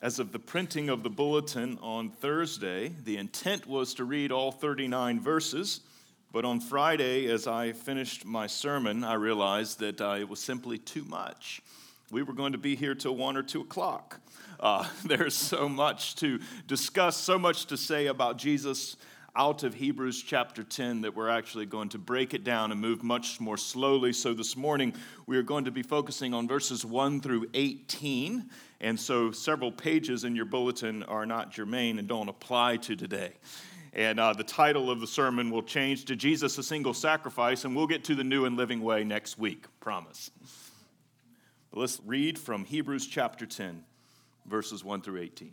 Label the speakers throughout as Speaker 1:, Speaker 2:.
Speaker 1: As of the printing of the bulletin on Thursday, the intent was to read all 39 verses, but on Friday, as I finished my sermon, I realized that uh, it was simply too much. We were going to be here till 1 or 2 o'clock. Uh, there's so much to discuss, so much to say about Jesus out of Hebrews chapter 10 that we're actually going to break it down and move much more slowly. So this morning, we are going to be focusing on verses 1 through 18. And so several pages in your bulletin are not germane and don't apply to today. And uh, the title of the sermon will change to Jesus, a single sacrifice, and we'll get to the new and living way next week, promise. But let's read from Hebrews chapter 10, verses 1 through 18.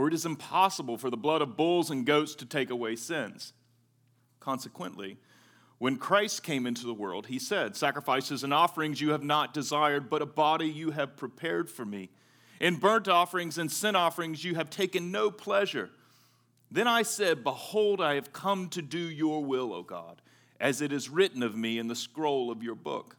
Speaker 1: For it is impossible for the blood of bulls and goats to take away sins. Consequently, when Christ came into the world, he said, Sacrifices and offerings you have not desired, but a body you have prepared for me. In burnt offerings and sin offerings you have taken no pleasure. Then I said, Behold, I have come to do your will, O God, as it is written of me in the scroll of your book.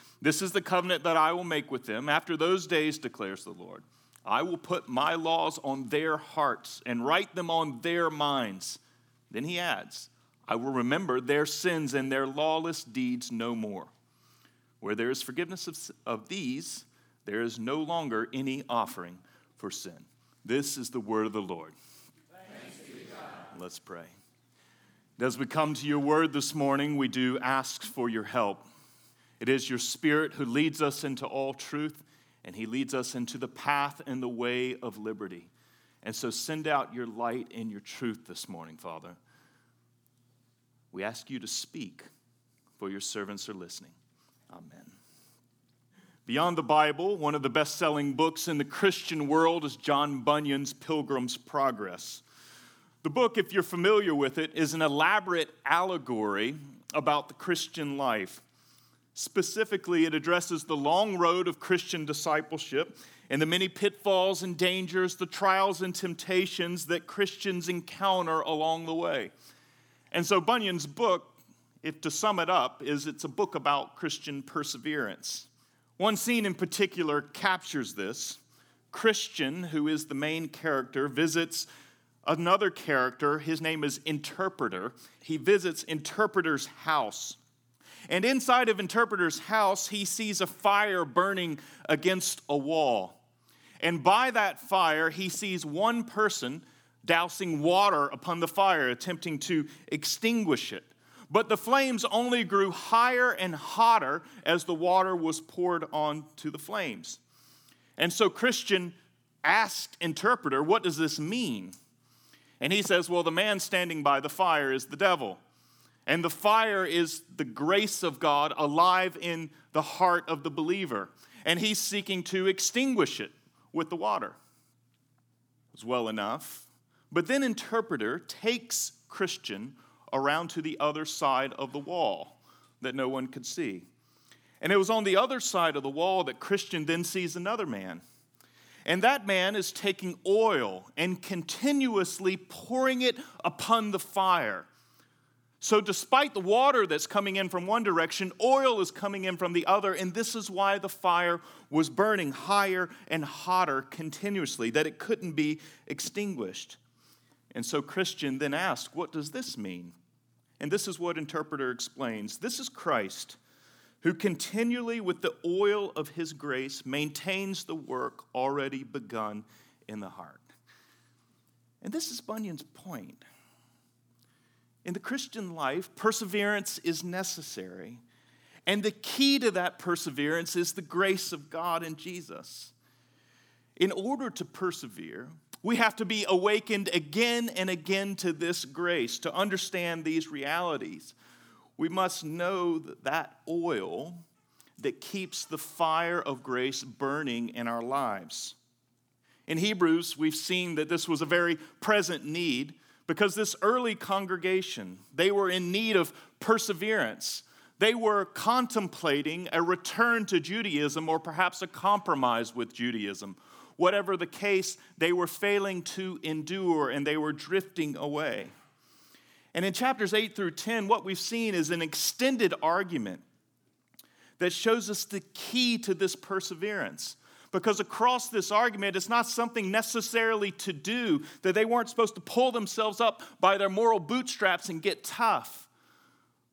Speaker 1: this is the covenant that I will make with them. After those days, declares the Lord, I will put my laws on their hearts and write them on their minds. Then he adds, I will remember their sins and their lawless deeds no more. Where there is forgiveness of, of these, there is no longer any offering for sin. This is the word of the Lord. Let's pray. As we come to your word this morning, we do ask for your help. It is your Spirit who leads us into all truth, and He leads us into the path and the way of liberty. And so send out your light and your truth this morning, Father. We ask you to speak, for your servants are listening. Amen. Beyond the Bible, one of the best selling books in the Christian world is John Bunyan's Pilgrim's Progress. The book, if you're familiar with it, is an elaborate allegory about the Christian life. Specifically, it addresses the long road of Christian discipleship and the many pitfalls and dangers, the trials and temptations that Christians encounter along the way. And so, Bunyan's book, if to sum it up, is it's a book about Christian perseverance. One scene in particular captures this. Christian, who is the main character, visits another character. His name is Interpreter. He visits Interpreter's house. And inside of Interpreter's house, he sees a fire burning against a wall. And by that fire, he sees one person dousing water upon the fire, attempting to extinguish it. But the flames only grew higher and hotter as the water was poured onto the flames. And so Christian asked Interpreter, What does this mean? And he says, Well, the man standing by the fire is the devil. And the fire is the grace of God alive in the heart of the believer. And he's seeking to extinguish it with the water. It's well enough. But then interpreter takes Christian around to the other side of the wall that no one could see. And it was on the other side of the wall that Christian then sees another man. And that man is taking oil and continuously pouring it upon the fire So, despite the water that's coming in from one direction, oil is coming in from the other, and this is why the fire was burning higher and hotter continuously, that it couldn't be extinguished. And so, Christian then asked, What does this mean? And this is what interpreter explains this is Christ who continually, with the oil of his grace, maintains the work already begun in the heart. And this is Bunyan's point. In the Christian life, perseverance is necessary. And the key to that perseverance is the grace of God in Jesus. In order to persevere, we have to be awakened again and again to this grace, to understand these realities. We must know that, that oil that keeps the fire of grace burning in our lives. In Hebrews, we've seen that this was a very present need because this early congregation, they were in need of perseverance. They were contemplating a return to Judaism or perhaps a compromise with Judaism. Whatever the case, they were failing to endure and they were drifting away. And in chapters 8 through 10, what we've seen is an extended argument that shows us the key to this perseverance because across this argument, it's not something necessarily to do, that they weren't supposed to pull themselves up by their moral bootstraps and get tough.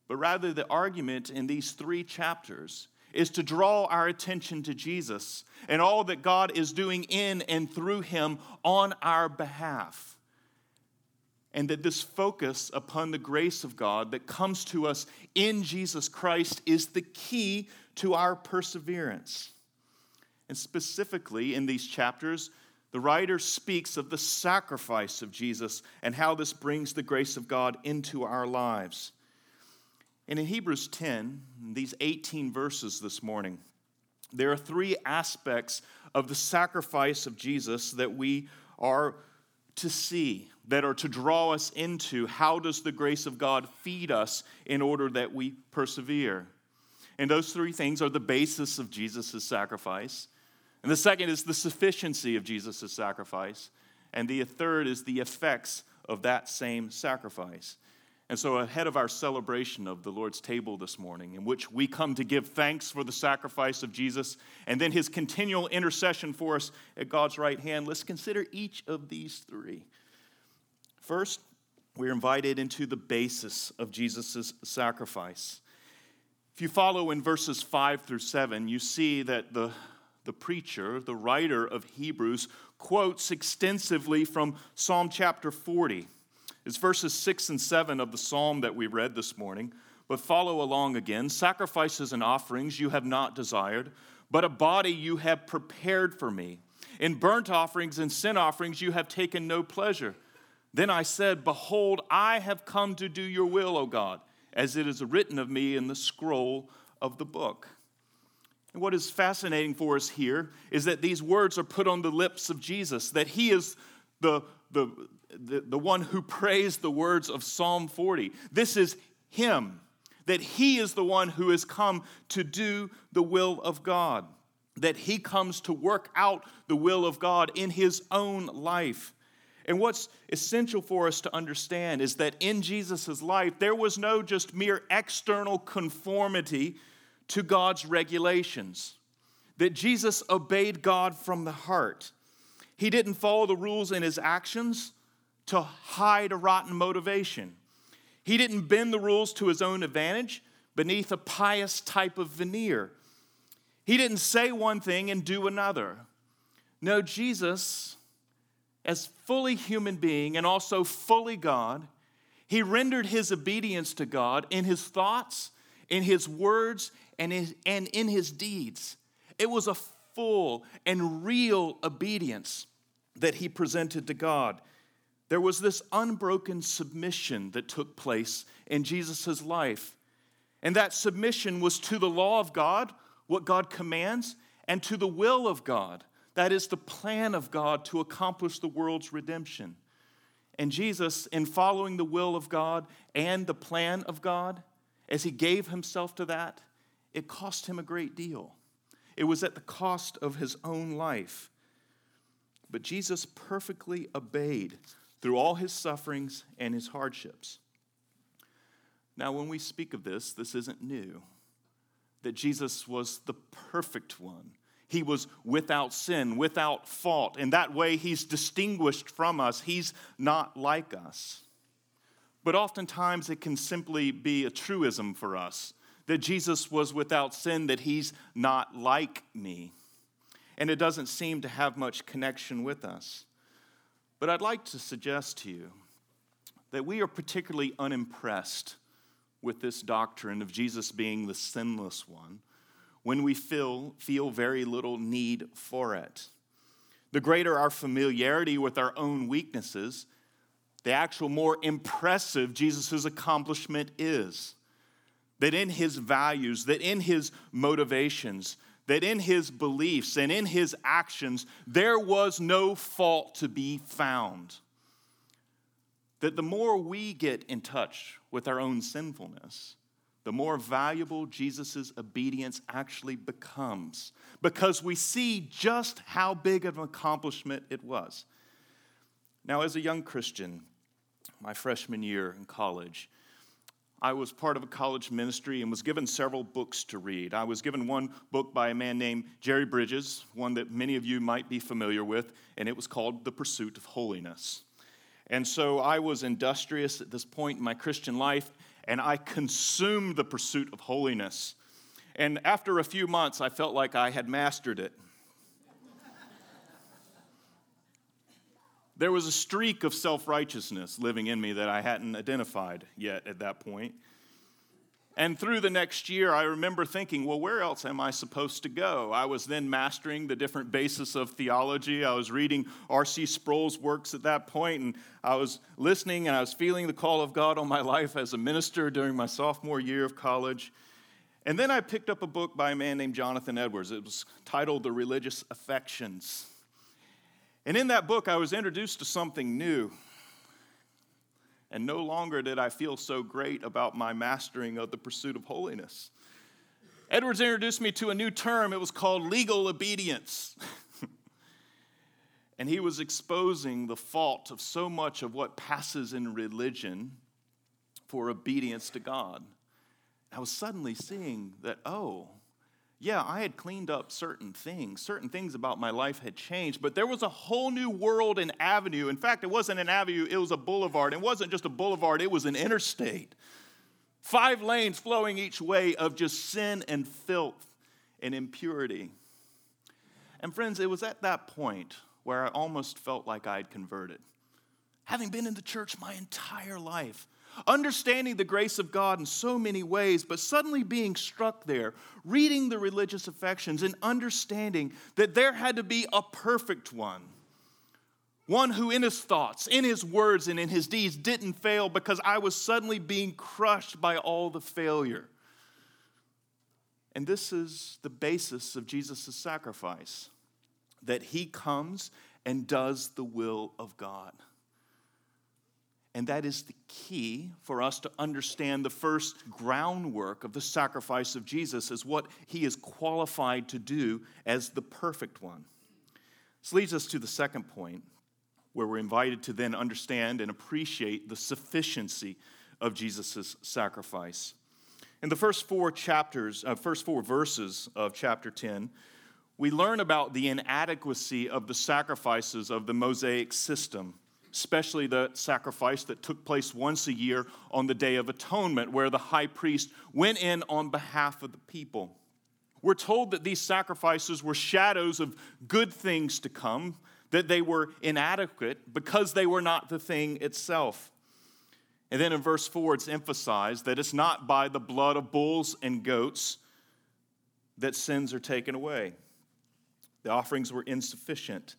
Speaker 1: But rather, the argument in these three chapters is to draw our attention to Jesus and all that God is doing in and through him on our behalf. And that this focus upon the grace of God that comes to us in Jesus Christ is the key to our perseverance. And specifically in these chapters, the writer speaks of the sacrifice of Jesus and how this brings the grace of God into our lives. And in Hebrews 10, these 18 verses this morning, there are three aspects of the sacrifice of Jesus that we are to see, that are to draw us into how does the grace of God feed us in order that we persevere. And those three things are the basis of Jesus' sacrifice. And the second is the sufficiency of Jesus' sacrifice. And the third is the effects of that same sacrifice. And so, ahead of our celebration of the Lord's table this morning, in which we come to give thanks for the sacrifice of Jesus and then his continual intercession for us at God's right hand, let's consider each of these three. First, we're invited into the basis of Jesus' sacrifice. If you follow in verses 5 through 7, you see that the the preacher, the writer of Hebrews, quotes extensively from Psalm chapter 40. It's verses 6 and 7 of the psalm that we read this morning. But follow along again. Sacrifices and offerings you have not desired, but a body you have prepared for me. In burnt offerings and sin offerings you have taken no pleasure. Then I said, Behold, I have come to do your will, O God, as it is written of me in the scroll of the book. And what is fascinating for us here is that these words are put on the lips of Jesus, that he is the, the, the, the one who prays the words of Psalm 40. This is him, that he is the one who has come to do the will of God, that he comes to work out the will of God in his own life. And what's essential for us to understand is that in Jesus' life, there was no just mere external conformity to God's regulations, that Jesus obeyed God from the heart. He didn't follow the rules in his actions to hide a rotten motivation. He didn't bend the rules to his own advantage beneath a pious type of veneer. He didn't say one thing and do another. No, Jesus, as fully human being and also fully God, he rendered his obedience to God in his thoughts, in his words, and in, and in his deeds. It was a full and real obedience that he presented to God. There was this unbroken submission that took place in Jesus' life. And that submission was to the law of God, what God commands, and to the will of God. That is the plan of God to accomplish the world's redemption. And Jesus, in following the will of God and the plan of God, as he gave himself to that, it cost him a great deal. It was at the cost of his own life. But Jesus perfectly obeyed through all his sufferings and his hardships. Now, when we speak of this, this isn't new. That Jesus was the perfect one. He was without sin, without fault. In that way, he's distinguished from us. He's not like us. But oftentimes, it can simply be a truism for us that Jesus was without sin, that he's not like me. And it doesn't seem to have much connection with us. But I'd like to suggest to you that we are particularly unimpressed with this doctrine of Jesus being the sinless one when we feel, feel very little need for it. The greater our familiarity with our own weaknesses, the actual more impressive Jesus' accomplishment is. That in his values, that in his motivations, that in his beliefs and in his actions, there was no fault to be found. That the more we get in touch with our own sinfulness, the more valuable Jesus' obedience actually becomes because we see just how big of an accomplishment it was. Now, as a young Christian, my freshman year in college, I was part of a college ministry and was given several books to read. I was given one book by a man named Jerry Bridges, one that many of you might be familiar with, and it was called The Pursuit of Holiness. And so I was industrious at this point in my Christian life, and I consumed the pursuit of holiness. And after a few months, I felt like I had mastered it. There was a streak of self righteousness living in me that I hadn't identified yet at that point. And through the next year, I remember thinking, well, where else am I supposed to go? I was then mastering the different basis of theology. I was reading R.C. Sproul's works at that point, and I was listening and I was feeling the call of God on my life as a minister during my sophomore year of college. And then I picked up a book by a man named Jonathan Edwards. It was titled The Religious Affections. And in that book, I was introduced to something new and no longer did I feel so great about my mastering of the pursuit of holiness. Edwards introduced me to a new term. It was called legal obedience. and he was exposing the fault of so much of what passes in religion for obedience to God. I was suddenly seeing that, oh, yeah, I had cleaned up certain things. Certain things about my life had changed, but there was a whole new world and avenue. In fact, it wasn't an avenue, it was a boulevard. It wasn't just a boulevard, it was an interstate. Five lanes flowing each way of just sin and filth and impurity. And friends, it was at that point where I almost felt like I'd converted. Having been in the church my entire life, understanding the grace of God in so many ways, but suddenly being struck there, reading the religious affections and understanding that there had to be a perfect one. One who, in his thoughts, in his words, and in his deeds didn't fail because I was suddenly being crushed by all the failure. And this is the basis of Jesus' sacrifice that he comes and does the will of God. And that is the key for us to understand the first groundwork of the sacrifice of Jesus as what he is qualified to do as the perfect one. This leads us to the second point, where we're invited to then understand and appreciate the sufficiency of Jesus' sacrifice. In the first four chapters, uh, first four verses of chapter 10, we learn about the inadequacy of the sacrifices of the Mosaic system especially the sacrifice that took place once a year on the Day of Atonement, where the high priest went in on behalf of the people. We're told that these sacrifices were shadows of good things to come, that they were inadequate because they were not the thing itself. And then in verse 4, it's emphasized that it's not by the blood of bulls and goats that sins are taken away. The offerings were insufficient.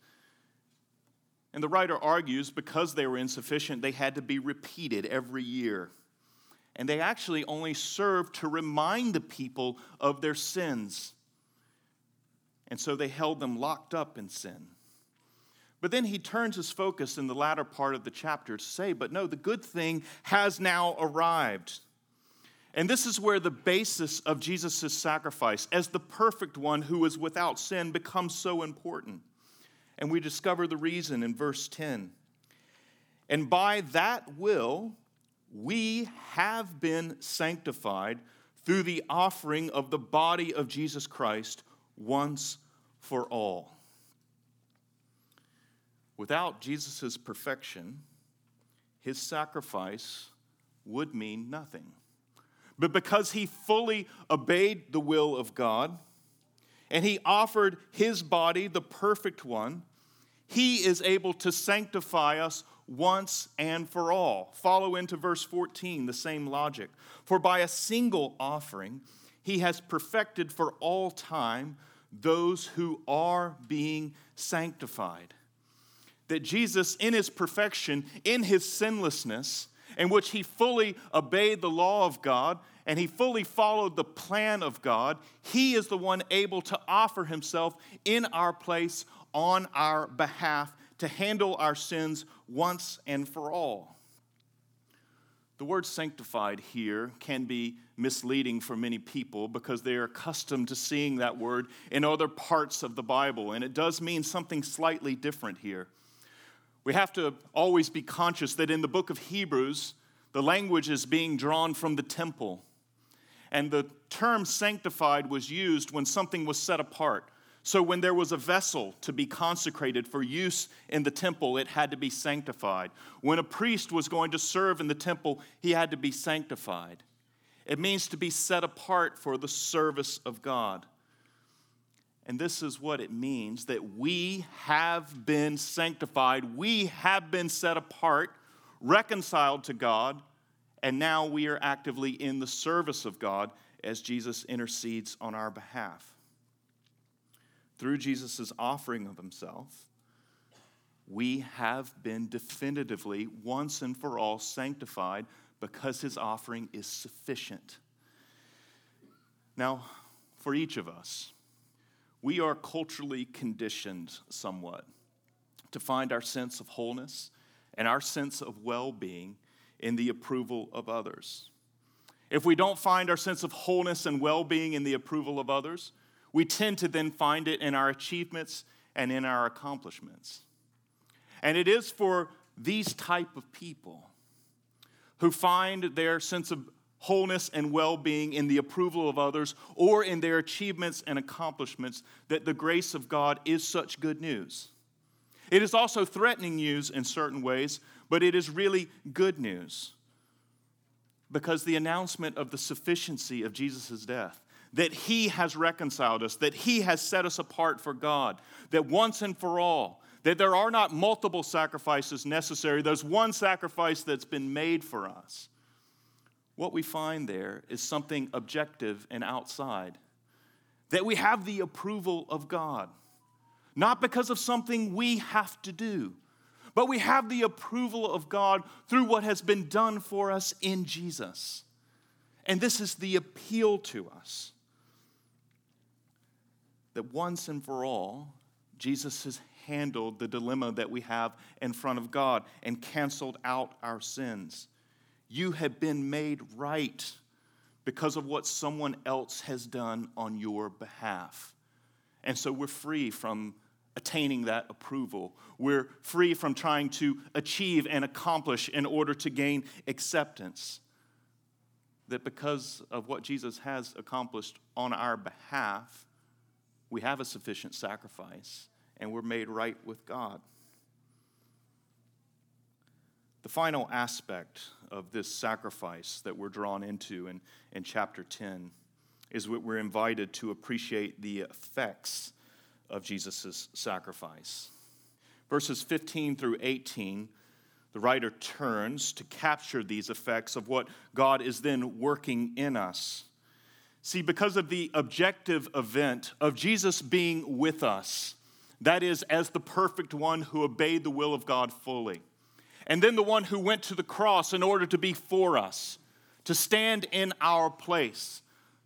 Speaker 1: And the writer argues because they were insufficient, they had to be repeated every year. And they actually only served to remind the people of their sins. And so they held them locked up in sin. But then he turns his focus in the latter part of the chapter to say, But no, the good thing has now arrived. And this is where the basis of Jesus' sacrifice as the perfect one who is without sin becomes so important. And we discover the reason in verse 10. And by that will we have been sanctified through the offering of the body of Jesus Christ once for all. Without Jesus' perfection, his sacrifice would mean nothing. But because he fully obeyed the will of God and he offered his body, the perfect one, he is able to sanctify us once and for all. Follow into verse 14, the same logic. For by a single offering, he has perfected for all time those who are being sanctified. That Jesus, in his perfection, in his sinlessness, in which he fully obeyed the law of God and he fully followed the plan of God, he is the one able to offer himself in our place on our behalf to handle our sins once and for all. The word sanctified here can be misleading for many people because they are accustomed to seeing that word in other parts of the Bible, and it does mean something slightly different here. We have to always be conscious that in the book of Hebrews, the language is being drawn from the temple. And the term sanctified was used when something was set apart. So, when there was a vessel to be consecrated for use in the temple, it had to be sanctified. When a priest was going to serve in the temple, he had to be sanctified. It means to be set apart for the service of God. And this is what it means that we have been sanctified, we have been set apart, reconciled to God, and now we are actively in the service of God as Jesus intercedes on our behalf. Through Jesus' offering of himself, we have been definitively, once and for all, sanctified because his offering is sufficient. Now, for each of us, we are culturally conditioned somewhat to find our sense of wholeness and our sense of well being in the approval of others. If we don't find our sense of wholeness and well being in the approval of others, we tend to then find it in our achievements and in our accomplishments. And it is for these type of people who find their sense of wholeness and well being in the approval of others or in their achievements and accomplishments that the grace of God is such good news. It is also threatening news in certain ways, but it is really good news because the announcement of the sufficiency of Jesus' death, that he has reconciled us, that he has set us apart for God, that once and for all, that there are not multiple sacrifices necessary, there's one sacrifice that's been made for us. What we find there is something objective and outside, that we have the approval of God not because of something we have to do, but we have the approval of God through what has been done for us in Jesus. And this is the appeal to us that once and for all, Jesus has handled the dilemma that we have in front of God and canceled out our sins. You have been made right because of what someone else has done on your behalf. And so we're free from attaining that approval. We're free from trying to achieve and accomplish in order to gain acceptance. That because of what Jesus has accomplished on our behalf, we have a sufficient sacrifice and we're made right with God. The final aspect of this sacrifice that we're drawn into in, in chapter 10 is what we're invited to appreciate the effects of Jesus' sacrifice. Verses 15 through 18, the writer turns to capture these effects of what God is then working in us. See, because of the objective event of Jesus being with us, that is, as the perfect one who obeyed the will of God fully, and then the one who went to the cross in order to be for us, to stand in our place,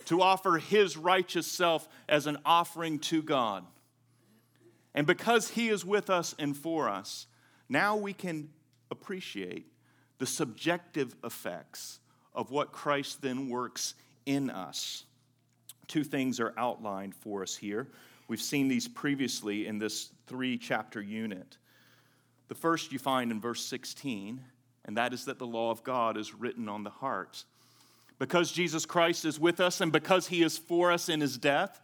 Speaker 1: to offer his righteous self as an offering to God. And because He is with us and for us, now we can appreciate the subjective effects of what Christ then works in us. Two things are outlined for us here. We've seen these previously in this three chapter unit. The first you find in verse 16 and that is that the law of God is written on the heart. Because Jesus Christ is with us and because he is for us in his death,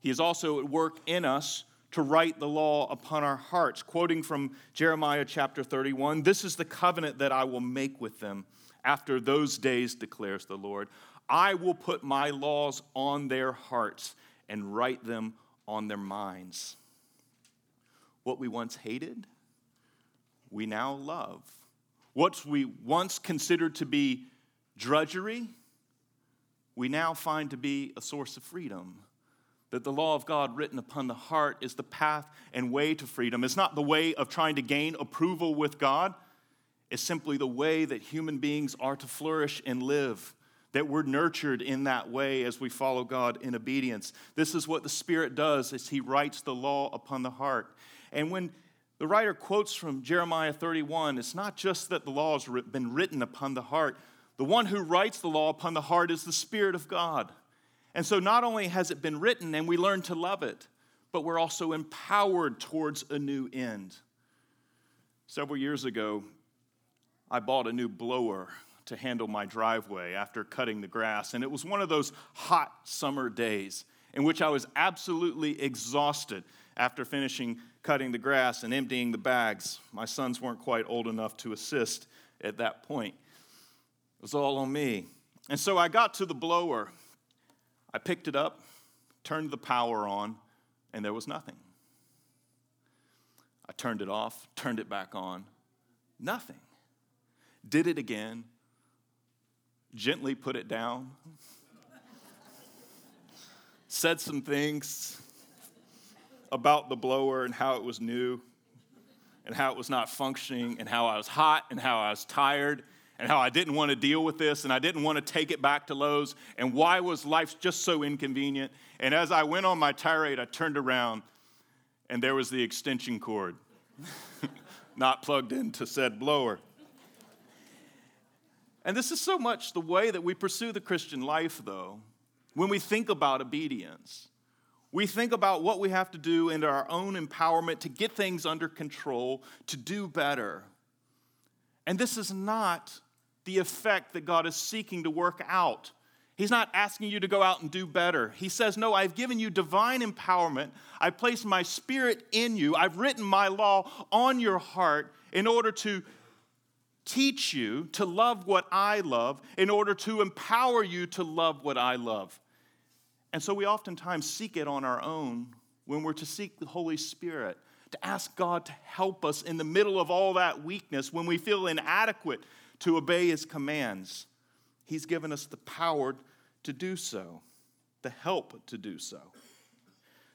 Speaker 1: he is also at work in us to write the law upon our hearts. Quoting from Jeremiah chapter 31 This is the covenant that I will make with them after those days, declares the Lord. I will put my laws on their hearts and write them on their minds. What we once hated, we now love. What we once considered to be drudgery, we now find to be a source of freedom. That the law of God written upon the heart is the path and way to freedom. It's not the way of trying to gain approval with God, it's simply the way that human beings are to flourish and live. That we're nurtured in that way as we follow God in obedience. This is what the Spirit does as He writes the law upon the heart. And when the writer quotes from Jeremiah 31, it's not just that the law has been written upon the heart, the one who writes the law upon the heart is the Spirit of God. And so not only has it been written and we learn to love it, but we're also empowered towards a new end. Several years ago, I bought a new blower to handle my driveway after cutting the grass, and it was one of those hot summer days in which I was absolutely exhausted after finishing cutting the grass and emptying the bags. My sons weren't quite old enough to assist at that point It was all on me. And so I got to the blower. I picked it up, turned the power on, and there was nothing. I turned it off, turned it back on, nothing. Did it again, gently put it down, said some things about the blower and how it was new and how it was not functioning and how I was hot and how I was tired and how I didn't want to deal with this and I didn't want to take it back to Lowe's and why was life just so inconvenient. And as I went on my tirade, I turned around and there was the extension cord not plugged into said blower. And this is so much the way that we pursue the Christian life, though, when we think about obedience. We think about what we have to do in our own empowerment to get things under control, to do better. And this is not the effect that God is seeking to work out. He's not asking you to go out and do better. He says, No, I've given you divine empowerment. I've placed my spirit in you. I've written my law on your heart in order to teach you to love what I love, in order to empower you to love what I love. And so we oftentimes seek it on our own when we're to seek the Holy Spirit, to ask God to help us in the middle of all that weakness when we feel inadequate to obey his commands. He's given us the power to do so, the help to do so.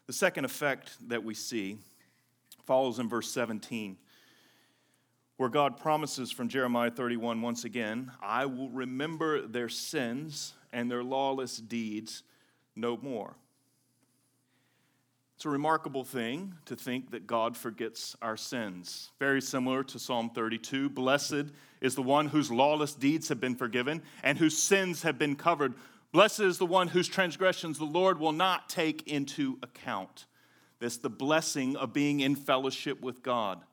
Speaker 1: The second effect that we see follows in verse 17, where God promises from Jeremiah 31 once again, I will remember their sins and their lawless deeds no more. It's a remarkable thing to think that God forgets our sins. Very similar to Psalm 32 Blessed is the one whose lawless deeds have been forgiven and whose sins have been covered. Blessed is the one whose transgressions the Lord will not take into account. That's the blessing of being in fellowship with God,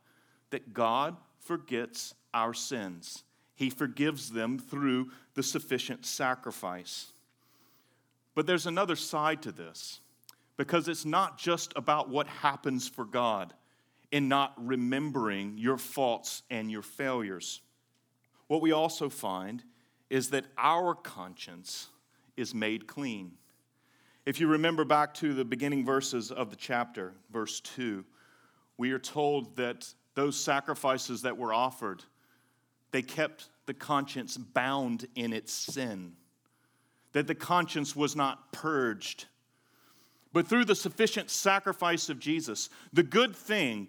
Speaker 1: that God forgets our sins. He forgives them through the sufficient sacrifice. But there's another side to this because it's not just about what happens for God in not remembering your faults and your failures. What we also find is that our conscience is made clean. If you remember back to the beginning verses of the chapter, verse 2, we are told that those sacrifices that were offered, they kept the conscience bound in its sin, that the conscience was not purged but through the sufficient sacrifice of Jesus, the good thing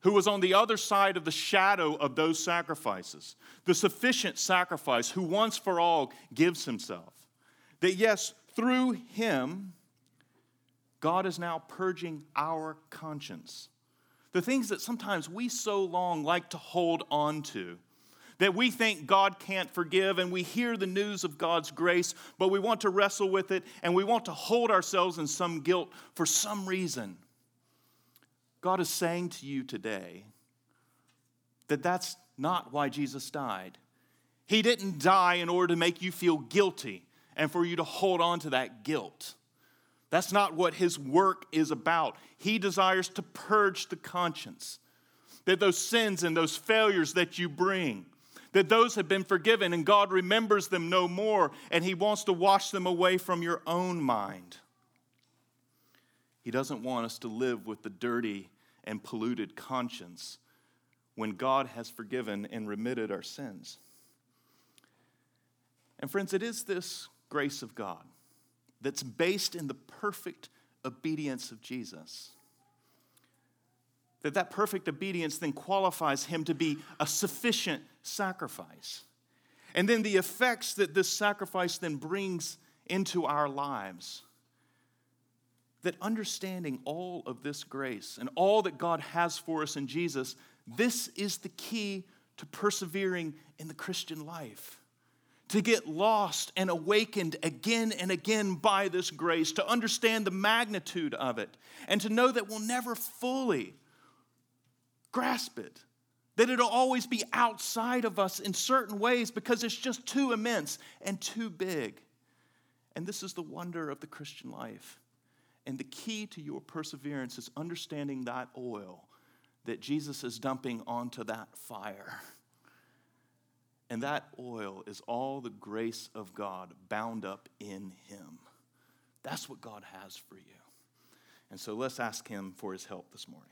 Speaker 1: who was on the other side of the shadow of those sacrifices, the sufficient sacrifice who once for all gives himself. That yes, through him, God is now purging our conscience. The things that sometimes we so long like to hold on to that we think God can't forgive, and we hear the news of God's grace, but we want to wrestle with it and we want to hold ourselves in some guilt for some reason. God is saying to you today that that's not why Jesus died. He didn't die in order to make you feel guilty and for you to hold on to that guilt. That's not what his work is about. He desires to purge the conscience, that those sins and those failures that you bring, that those have been forgiven and God remembers them no more, and he wants to wash them away from your own mind. He doesn't want us to live with the dirty and polluted conscience when God has forgiven and remitted our sins. And friends, it is this grace of God that's based in the perfect obedience of Jesus. That that perfect obedience then qualifies him to be a sufficient sacrifice. And then the effects that this sacrifice then brings into our lives. That understanding all of this grace and all that God has for us in Jesus, this is the key to persevering in the Christian life to get lost and awakened again and again by this grace, to understand the magnitude of it, and to know that we'll never fully grasp it. That it'll always be outside of us in certain ways because it's just too immense and too big. And this is the wonder of the Christian life. And the key to your perseverance is understanding that oil that Jesus is dumping onto that fire. And that oil is all the grace of God bound up in Him. That's what God has for you. And so let's ask Him for His help this morning.